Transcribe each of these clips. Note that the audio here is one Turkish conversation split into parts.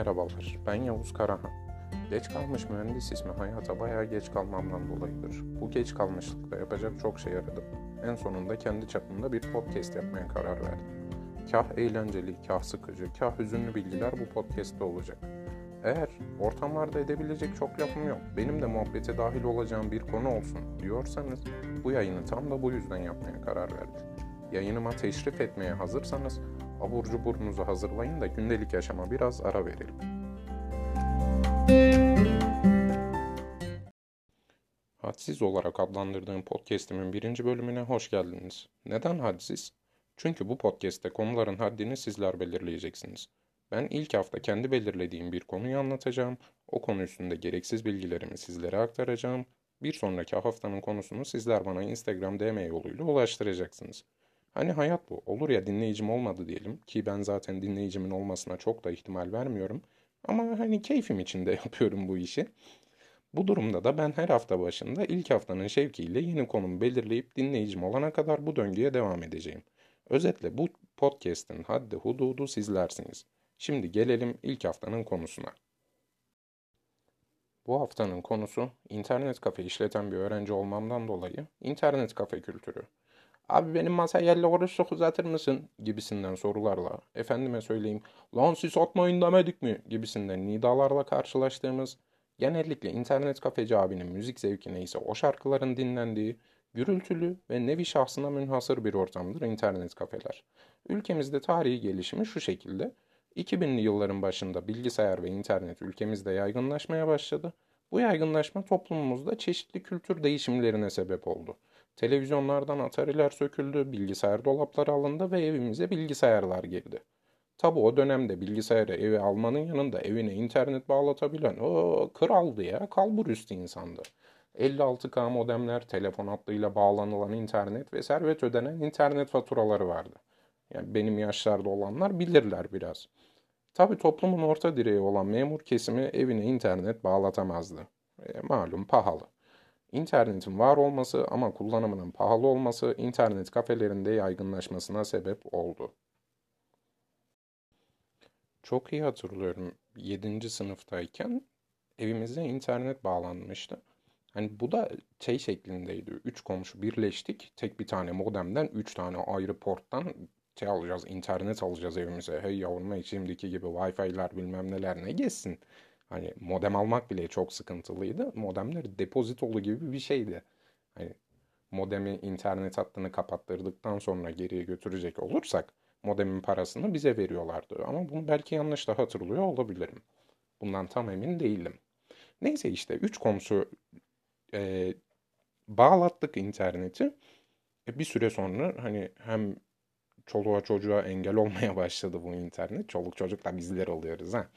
Merhabalar, ben Yavuz Karahan. Geç kalmış mühendis ismi hayata bayağı geç kalmamdan dolayıdır. Bu geç kalmışlıkta yapacak çok şey aradım. En sonunda kendi çapımda bir podcast yapmaya karar verdim. Kah eğlenceli, kah sıkıcı, kah hüzünlü bilgiler bu podcast'te olacak. Eğer ortamlarda edebilecek çok lafım yok, benim de muhabbete dahil olacağım bir konu olsun diyorsanız bu yayını tam da bu yüzden yapmaya karar verdim. Yayınıma teşrif etmeye hazırsanız abur cuburunuzu hazırlayın da gündelik yaşama biraz ara verelim. Hadsiz olarak adlandırdığım podcastimin birinci bölümüne hoş geldiniz. Neden hadsiz? Çünkü bu podcast'te konuların haddini sizler belirleyeceksiniz. Ben ilk hafta kendi belirlediğim bir konuyu anlatacağım, o konu üstünde gereksiz bilgilerimi sizlere aktaracağım, bir sonraki haftanın konusunu sizler bana Instagram DM yoluyla ulaştıracaksınız. Hani hayat bu. Olur ya dinleyicim olmadı diyelim ki ben zaten dinleyicimin olmasına çok da ihtimal vermiyorum. Ama hani keyfim için de yapıyorum bu işi. Bu durumda da ben her hafta başında ilk haftanın şevkiyle yeni konumu belirleyip dinleyicim olana kadar bu döngüye devam edeceğim. Özetle bu podcast'in haddi hududu sizlersiniz. Şimdi gelelim ilk haftanın konusuna. Bu haftanın konusu internet kafe işleten bir öğrenci olmamdan dolayı internet kafe kültürü. Abi benim 50 kuruş uzatır mısın? gibisinden sorularla, efendime söyleyeyim, lan siz atmayın demedik mi? gibisinden nidalarla karşılaştığımız, genellikle internet kafeci abinin müzik zevki neyse o şarkıların dinlendiği, gürültülü ve nevi şahsına münhasır bir ortamdır internet kafeler. Ülkemizde tarihi gelişimi şu şekilde, 2000'li yılların başında bilgisayar ve internet ülkemizde yaygınlaşmaya başladı. Bu yaygınlaşma toplumumuzda çeşitli kültür değişimlerine sebep oldu. Televizyonlardan atariler söküldü, bilgisayar dolapları alındı ve evimize bilgisayarlar girdi. Tabi o dönemde bilgisayarı eve almanın yanında evine internet bağlatabilen o kraldı ya, kalburüstü insandı. 56K modemler, telefon hattıyla bağlanılan internet ve servet ödenen internet faturaları vardı. Yani benim yaşlarda olanlar bilirler biraz. Tabi toplumun orta direği olan memur kesimi evine internet bağlatamazdı. E, malum pahalı. İnternetin var olması ama kullanımının pahalı olması internet kafelerinde yaygınlaşmasına sebep oldu. Çok iyi hatırlıyorum 7. sınıftayken evimize internet bağlanmıştı. Hani bu da şey şeklindeydi. Üç komşu birleştik. Tek bir tane modemden üç tane ayrı porttan şey alacağız, internet alacağız evimize. Hey yavrum şimdiki gibi wifi'lar bilmem neler ne geçsin. Hani modem almak bile çok sıkıntılıydı. Modemler depozitolu gibi bir şeydi. Hani modemi internet hattını kapattırdıktan sonra geriye götürecek olursak modemin parasını bize veriyorlardı. Ama bunu belki yanlış da hatırlıyor olabilirim. Bundan tam emin değilim. Neyse işte üç komşu e, bağlattık interneti. E, bir süre sonra hani hem çoluğa çocuğa engel olmaya başladı bu internet. Çoluk çocuk da bizler oluyoruz ha.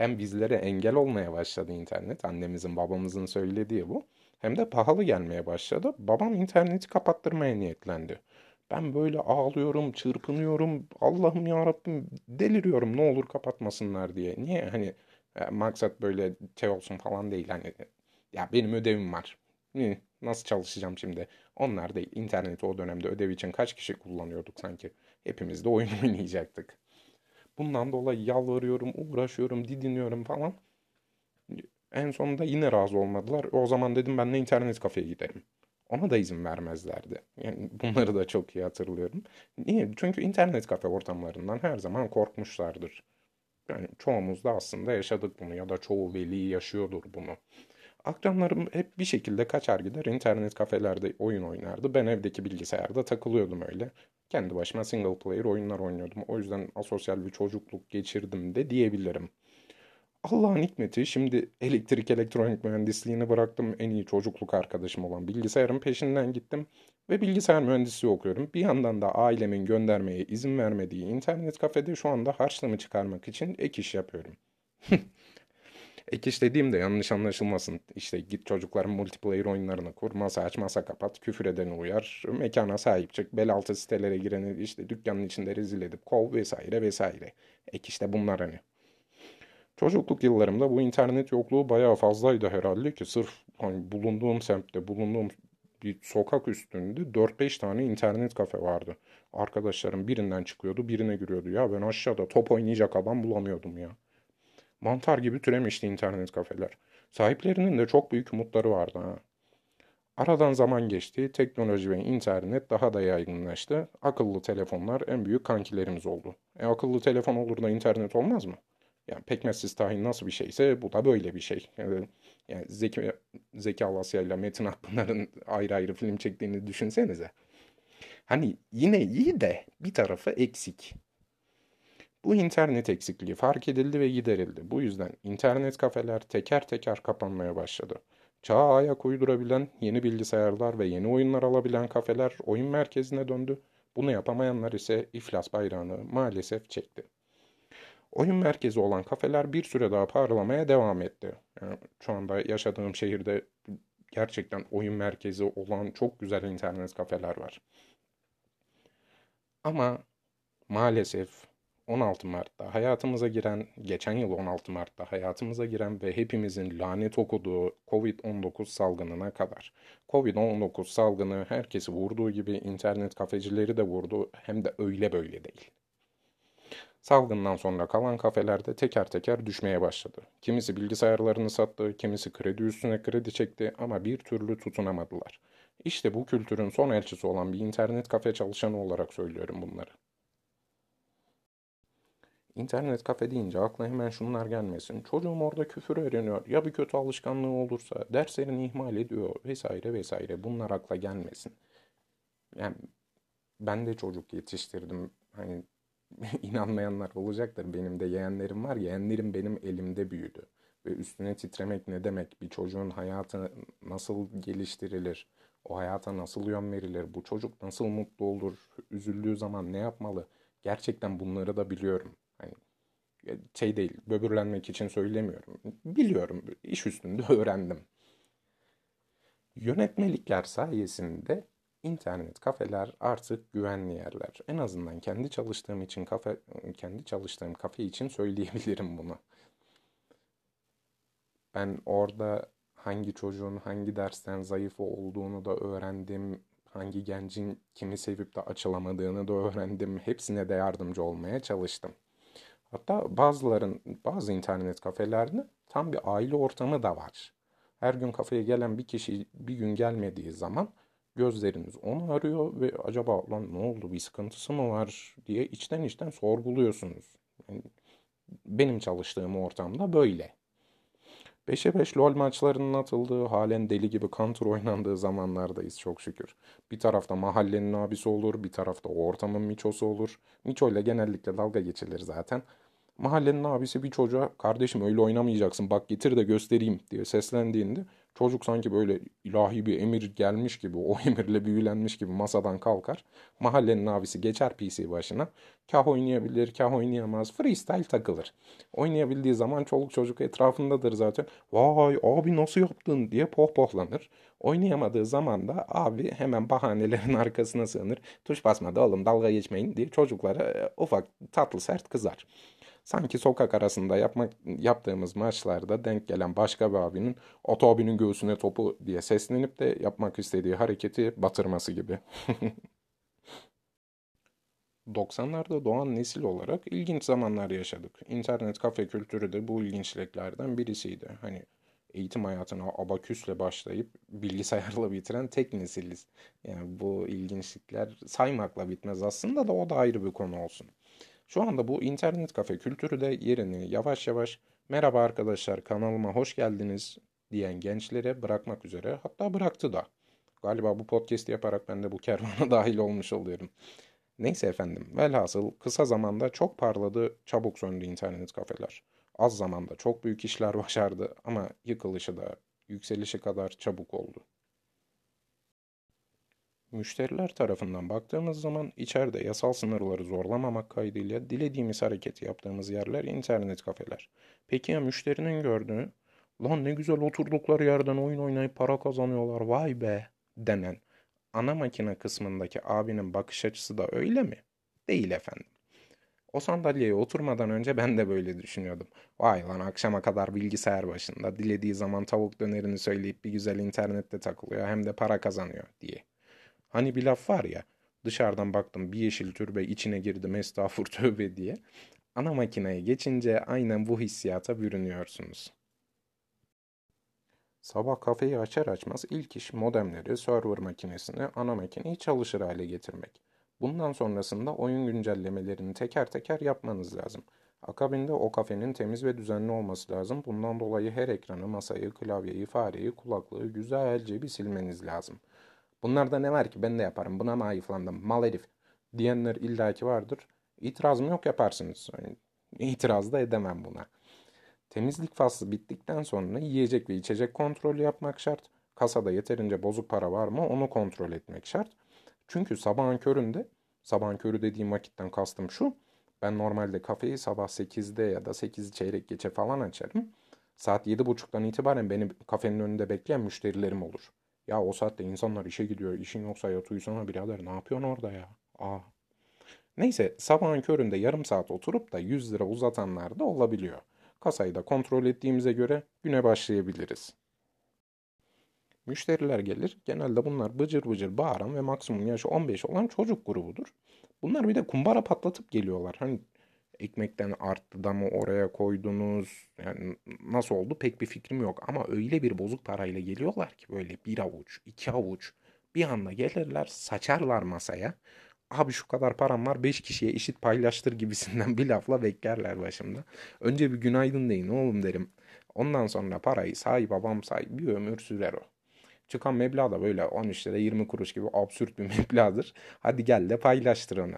Hem bizlere engel olmaya başladı internet. Annemizin babamızın söylediği bu. Hem de pahalı gelmeye başladı. Babam interneti kapattırmaya niyetlendi. Ben böyle ağlıyorum, çırpınıyorum. Allah'ım ya Rabbim deliriyorum ne olur kapatmasınlar diye. Niye hani e, maksat böyle şey olsun falan değil. Hani ya benim ödevim var. Nasıl çalışacağım şimdi? Onlar değil. İnterneti o dönemde ödev için kaç kişi kullanıyorduk sanki. Hepimiz de oyun oynayacaktık. Bundan dolayı yalvarıyorum, uğraşıyorum, didiniyorum falan. En sonunda yine razı olmadılar. O zaman dedim ben de internet kafeye giderim. Ona da izin vermezlerdi. Yani bunları da çok iyi hatırlıyorum. Niye? Çünkü internet kafe ortamlarından her zaman korkmuşlardır. Yani çoğumuz da aslında yaşadık bunu ya da çoğu veli yaşıyordur bunu. Akranlarım hep bir şekilde kaçar gider internet kafelerde oyun oynardı. Ben evdeki bilgisayarda takılıyordum öyle. Kendi başıma single player oyunlar oynuyordum. O yüzden asosyal bir çocukluk geçirdim de diyebilirim. Allah'ın hikmeti şimdi elektrik elektronik mühendisliğini bıraktım. En iyi çocukluk arkadaşım olan bilgisayarın peşinden gittim. Ve bilgisayar mühendisliği okuyorum. Bir yandan da ailemin göndermeye izin vermediği internet kafede şu anda harçlığımı çıkarmak için ek iş yapıyorum. Ek iş dediğimde yanlış anlaşılmasın. İşte git çocukların multiplayer oyunlarını kur, masa aç, masa kapat, küfür edeni uyar, mekana sahip çık, bel altı sitelere gireni işte dükkanın içinde rezil edip kov vesaire vesaire. Ek işte bunlar hani. Çocukluk yıllarımda bu internet yokluğu bayağı fazlaydı herhalde ki sırf hani bulunduğum semtte, bulunduğum bir sokak üstünde 4-5 tane internet kafe vardı. Arkadaşlarım birinden çıkıyordu, birine giriyordu. Ya ben aşağıda top oynayacak adam bulamıyordum ya. Mantar gibi türemişti internet kafeler. Sahiplerinin de çok büyük umutları vardı ha. Aradan zaman geçti, teknoloji ve internet daha da yaygınlaştı. Akıllı telefonlar en büyük kankilerimiz oldu. E akıllı telefon olur da internet olmaz mı? Yani pekmezsiz tahin nasıl bir şeyse bu da böyle bir şey. Yani, yani Zeki, Zeki Alasya ile Metin Akpınar'ın ayrı ayrı film çektiğini düşünsenize. Hani yine iyi de bir tarafı eksik. Bu internet eksikliği fark edildi ve giderildi. Bu yüzden internet kafeler teker teker kapanmaya başladı. Çağa ayak uydurabilen yeni bilgisayarlar ve yeni oyunlar alabilen kafeler oyun merkezine döndü. Bunu yapamayanlar ise iflas bayrağını maalesef çekti. Oyun merkezi olan kafeler bir süre daha parlamaya devam etti. Yani şu anda yaşadığım şehirde gerçekten oyun merkezi olan çok güzel internet kafeler var. Ama maalesef 16 Mart'ta hayatımıza giren, geçen yıl 16 Mart'ta hayatımıza giren ve hepimizin lanet okuduğu Covid-19 salgınına kadar. Covid-19 salgını herkesi vurduğu gibi internet kafecileri de vurdu hem de öyle böyle değil. Salgından sonra kalan kafelerde teker teker düşmeye başladı. Kimisi bilgisayarlarını sattı, kimisi kredi üstüne kredi çekti ama bir türlü tutunamadılar. İşte bu kültürün son elçisi olan bir internet kafe çalışanı olarak söylüyorum bunları. İnternet kafe deyince akla hemen şunlar gelmesin. Çocuğum orada küfür öğreniyor. Ya bir kötü alışkanlığı olursa derslerini ihmal ediyor vesaire vesaire. Bunlar akla gelmesin. Yani ben de çocuk yetiştirdim. Hani inanmayanlar olacaktır. Benim de yeğenlerim var. Yeğenlerim benim elimde büyüdü. Ve üstüne titremek ne demek? Bir çocuğun hayatı nasıl geliştirilir? O hayata nasıl yön verilir? Bu çocuk nasıl mutlu olur? Üzüldüğü zaman ne yapmalı? Gerçekten bunları da biliyorum. Hani şey değil, böbürlenmek için söylemiyorum. Biliyorum, iş üstünde öğrendim. Yönetmelikler sayesinde internet kafeler artık güvenli yerler. En azından kendi çalıştığım için kafe kendi çalıştığım kafe için söyleyebilirim bunu. Ben orada hangi çocuğun hangi dersten zayıf olduğunu da öğrendim. Hangi gencin kimi sevip de açılamadığını da öğrendim. Hepsine de yardımcı olmaya çalıştım. Hatta bazıların, bazı internet kafelerde tam bir aile ortamı da var. Her gün kafeye gelen bir kişi bir gün gelmediği zaman gözleriniz onu arıyor ve acaba lan ne oldu bir sıkıntısı mı var diye içten içten sorguluyorsunuz. Yani benim çalıştığım ortamda böyle. 5'e 5 LoL maçlarının atıldığı, halen deli gibi counter oynandığı zamanlardayız çok şükür. Bir tarafta mahallenin abisi olur, bir tarafta o ortamın miçosu olur. Miço ile genellikle dalga geçilir zaten. Mahallenin abisi bir çocuğa kardeşim öyle oynamayacaksın bak getir de göstereyim diye seslendiğinde çocuk sanki böyle ilahi bir emir gelmiş gibi o emirle büyülenmiş gibi masadan kalkar. Mahallenin abisi geçer PC başına. Kah oynayabilir kah oynayamaz freestyle takılır. Oynayabildiği zaman çoluk çocuk etrafındadır zaten. Vay abi nasıl yaptın diye pohpohlanır. Oynayamadığı zaman da abi hemen bahanelerin arkasına sığınır. Tuş basmadı oğlum dalga geçmeyin diye çocuklara e, ufak tatlı sert kızar. Sanki sokak arasında yapmak yaptığımız maçlarda denk gelen başka bir abinin Ata abinin göğsüne topu diye seslenip de yapmak istediği hareketi batırması gibi. 90'larda doğan nesil olarak ilginç zamanlar yaşadık. İnternet kafe kültürü de bu ilginçliklerden birisiydi. Hani eğitim hayatına abaküsle başlayıp bilgisayarla bitiren tek nesiliz. Yani bu ilginçlikler saymakla bitmez aslında da o da ayrı bir konu olsun. Şu anda bu internet kafe kültürü de yerini yavaş yavaş merhaba arkadaşlar kanalıma hoş geldiniz diyen gençlere bırakmak üzere hatta bıraktı da. Galiba bu podcast yaparak ben de bu kervana dahil olmuş oluyorum. Neyse efendim velhasıl kısa zamanda çok parladı çabuk söndü internet kafeler. Az zamanda çok büyük işler başardı ama yıkılışı da yükselişi kadar çabuk oldu. Müşteriler tarafından baktığımız zaman içeride yasal sınırları zorlamamak kaydıyla dilediğimiz hareketi yaptığımız yerler internet kafeler. Peki ya müşterinin gördüğü, lan ne güzel oturdukları yerden oyun oynayıp para kazanıyorlar vay be denen ana makine kısmındaki abinin bakış açısı da öyle mi? Değil efendim. O sandalyeye oturmadan önce ben de böyle düşünüyordum. Vay lan akşama kadar bilgisayar başında dilediği zaman tavuk dönerini söyleyip bir güzel internette takılıyor hem de para kazanıyor diye. Hani bir laf var ya dışarıdan baktım bir yeşil türbe içine girdim estağfur tövbe diye. Ana makineye geçince aynen bu hissiyata bürünüyorsunuz. Sabah kafeyi açar açmaz ilk iş modemleri, server makinesini, ana makineyi çalışır hale getirmek. Bundan sonrasında oyun güncellemelerini teker teker yapmanız lazım. Akabinde o kafenin temiz ve düzenli olması lazım. Bundan dolayı her ekranı, masayı, klavyeyi, fareyi, kulaklığı güzelce bir silmeniz lazım. Bunlarda ne var ki ben de yaparım buna mı ayıflandım mal herif diyenler illaki vardır. İtirazım yok yaparsınız. Yani itiraz da edemem buna. Temizlik faslı bittikten sonra yiyecek ve içecek kontrolü yapmak şart. Kasada yeterince bozuk para var mı onu kontrol etmek şart. Çünkü sabahın köründe, sabahın körü dediğim vakitten kastım şu. Ben normalde kafeyi sabah 8'de ya da 8 çeyrek geçe falan açarım. Saat 7.30'dan itibaren beni kafenin önünde bekleyen müşterilerim olur. Ya o saatte insanlar işe gidiyor. İşin yoksa yat uyusana birader ne yapıyorsun orada ya? Aa. Neyse sabahın köründe yarım saat oturup da 100 lira uzatanlar da olabiliyor. Kasayı da kontrol ettiğimize göre güne başlayabiliriz. Müşteriler gelir. Genelde bunlar bıcır bıcır bağıran ve maksimum yaşı 15 olan çocuk grubudur. Bunlar bir de kumbara patlatıp geliyorlar. Hani ekmekten arttı da mı oraya koydunuz? Yani nasıl oldu pek bir fikrim yok. Ama öyle bir bozuk parayla geliyorlar ki böyle bir avuç, iki avuç bir anda gelirler saçarlar masaya. Abi şu kadar param var 5 kişiye eşit paylaştır gibisinden bir lafla beklerler başımda. Önce bir günaydın deyin oğlum derim. Ondan sonra parayı say babam say bir ömür sürer o. Çıkan meblağ da böyle 13 lira 20 kuruş gibi absürt bir meblağdır. Hadi gel de paylaştır onu.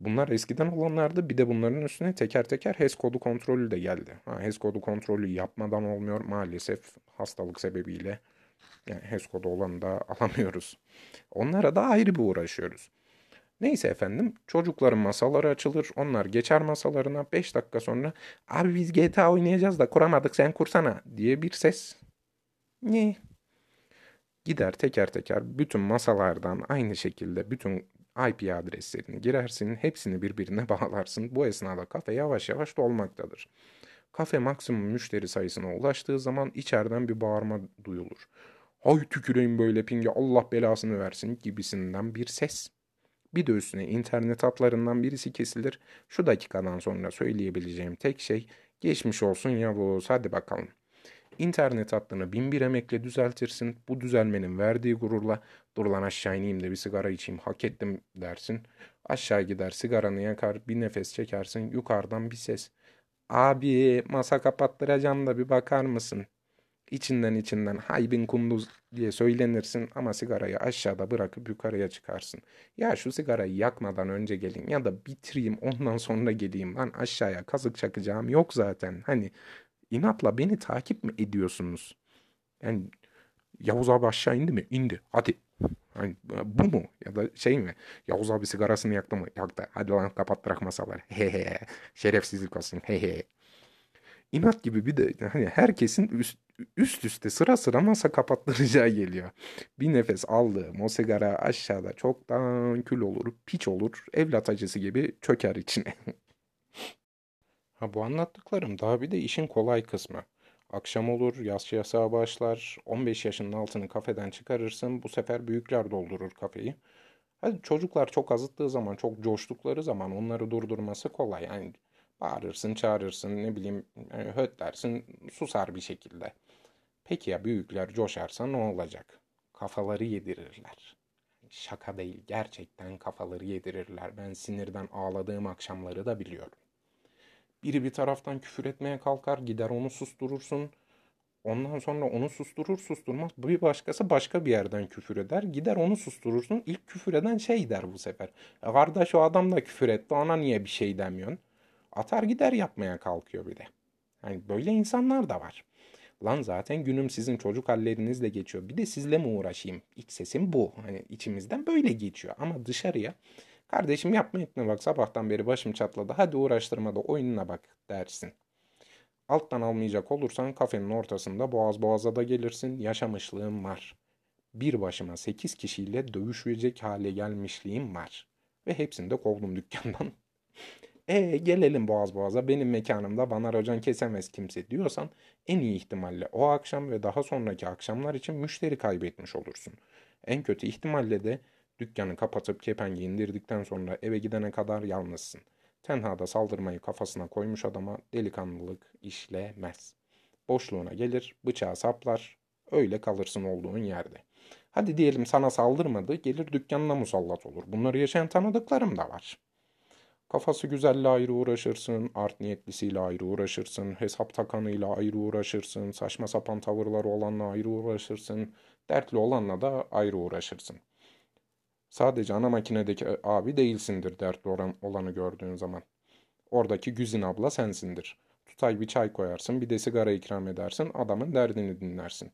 Bunlar eskiden olanlardı. Bir de bunların üstüne teker teker HES kodu kontrolü de geldi. Ha, HES kodu kontrolü yapmadan olmuyor maalesef hastalık sebebiyle. Yani HES kodu olanı da alamıyoruz. Onlara da ayrı bir uğraşıyoruz. Neyse efendim çocukların masaları açılır. Onlar geçer masalarına 5 dakika sonra abi biz GTA oynayacağız da kuramadık sen kursana diye bir ses. Ne? Gider teker teker bütün masalardan aynı şekilde bütün IP adreslerini girersin, hepsini birbirine bağlarsın. Bu esnada kafe yavaş yavaş dolmaktadır. Kafe maksimum müşteri sayısına ulaştığı zaman içeriden bir bağırma duyulur. Hay tüküreyim böyle pinge Allah belasını versin gibisinden bir ses. Bir de üstüne internet hatlarından birisi kesilir. Şu dakikadan sonra söyleyebileceğim tek şey geçmiş olsun Yavuz hadi bakalım. İnternet hattını bin bir emekle düzeltirsin. Bu düzelmenin verdiği gururla dur lan aşağı ineyim de bir sigara içeyim hak ettim dersin. Aşağı gider sigaranı yakar bir nefes çekersin yukarıdan bir ses. Abi masa kapattıracağım da bir bakar mısın? İçinden içinden haybin kunduz diye söylenirsin ama sigarayı aşağıda bırakıp yukarıya çıkarsın. Ya şu sigarayı yakmadan önce gelin ya da bitireyim ondan sonra geleyim. Ben aşağıya kazık çakacağım yok zaten. Hani inatla beni takip mi ediyorsunuz? Yani Yavuz abi aşağı indi mi? İndi. Hadi. Hani bu mu? Ya da şey mi? Yavuz abi sigarasını yaktı mı? Yaktı. Hadi lan kapat masaları. Hehe. Şerefsizlik olsun. Hehe. İnat gibi bir de hani herkesin üst, üst üste sıra sıra masa kapattıracağı geliyor. Bir nefes aldığım o sigara aşağıda çoktan kül olur, piç olur, evlat acısı gibi çöker içine. Ha bu anlattıklarım daha bir de işin kolay kısmı. Akşam olur, yaz yasağı başlar, 15 yaşının altını kafeden çıkarırsın, bu sefer büyükler doldurur kafeyi. Hadi çocuklar çok azıttığı zaman, çok coştukları zaman onları durdurması kolay. Yani bağırırsın, çağırırsın, ne bileyim yani hötlersin, susar bir şekilde. Peki ya büyükler coşarsa ne olacak? Kafaları yedirirler. Şaka değil, gerçekten kafaları yedirirler. Ben sinirden ağladığım akşamları da biliyorum. Biri bir taraftan küfür etmeye kalkar, gider onu susturursun. Ondan sonra onu susturur susturmaz bir başkası başka bir yerden küfür eder. Gider onu susturursun. İlk küfür eden şey der bu sefer. E kardeş o adam da küfür etti ona niye bir şey demiyorsun? Atar gider yapmaya kalkıyor bir de. Yani böyle insanlar da var. Lan zaten günüm sizin çocuk hallerinizle geçiyor. Bir de sizle mi uğraşayım? İlk sesim bu. Hani içimizden böyle geçiyor. Ama dışarıya Kardeşim yapma etme bak sabahtan beri başım çatladı. Hadi uğraştırma da oyununa bak dersin. Alttan almayacak olursan kafenin ortasında boğaz boğaza da gelirsin. Yaşamışlığım var. Bir başıma sekiz kişiyle dövüşecek hale gelmişliğim var. Ve hepsini de kovdum dükkandan. e gelelim boğaz boğaza benim mekanımda bana racon kesemez kimse diyorsan en iyi ihtimalle o akşam ve daha sonraki akşamlar için müşteri kaybetmiş olursun. En kötü ihtimalle de Dükkanı kapatıp kepengi indirdikten sonra eve gidene kadar yalnızsın. Tenhada saldırmayı kafasına koymuş adama delikanlılık işlemez. Boşluğuna gelir, bıçağı saplar, öyle kalırsın olduğun yerde. Hadi diyelim sana saldırmadı, gelir dükkanına musallat olur. Bunları yaşayan tanıdıklarım da var. Kafası güzelle ayrı uğraşırsın, art niyetlisiyle ayrı uğraşırsın, hesap takanıyla ayrı uğraşırsın, saçma sapan tavırları olanla ayrı uğraşırsın, dertli olanla da ayrı uğraşırsın. Sadece ana makinedeki abi değilsindir dertli olan, olanı gördüğün zaman. Oradaki Güzin abla sensindir. Tutay bir çay koyarsın, bir de sigara ikram edersin, adamın derdini dinlersin.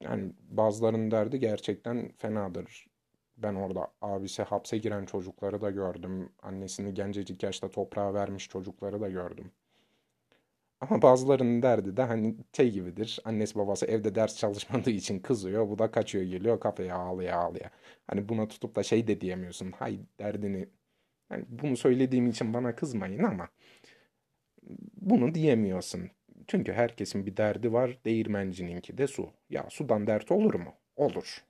Yani bazılarının derdi gerçekten fenadır. Ben orada abisi hapse giren çocukları da gördüm. Annesini gencecik yaşta toprağa vermiş çocukları da gördüm. Ama bazılarının derdi de hani şey gibidir. Annesi babası evde ders çalışmadığı için kızıyor. Bu da kaçıyor geliyor kafeye ağlaya ağlaya. Hani buna tutup da şey de diyemiyorsun. Hay derdini yani bunu söylediğim için bana kızmayın ama bunu diyemiyorsun. Çünkü herkesin bir derdi var. Değirmencininki de su. Ya sudan dert olur mu? Olur.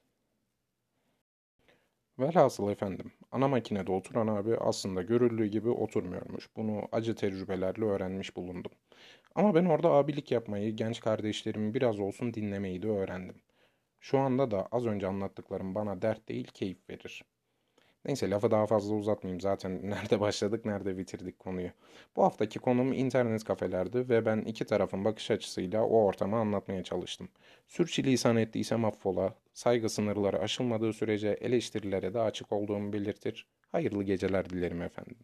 Velhasıl efendim, ana makinede oturan abi aslında görüldüğü gibi oturmuyormuş. Bunu acı tecrübelerle öğrenmiş bulundum. Ama ben orada abilik yapmayı, genç kardeşlerimi biraz olsun dinlemeyi de öğrendim. Şu anda da az önce anlattıklarım bana dert değil keyif verir. Neyse lafı daha fazla uzatmayayım. Zaten nerede başladık, nerede bitirdik konuyu. Bu haftaki konum internet kafelerdi ve ben iki tarafın bakış açısıyla o ortamı anlatmaya çalıştım. Sürçülisan ettiysem affola, saygı sınırları aşılmadığı sürece eleştirilere de açık olduğumu belirtir. Hayırlı geceler dilerim efendim.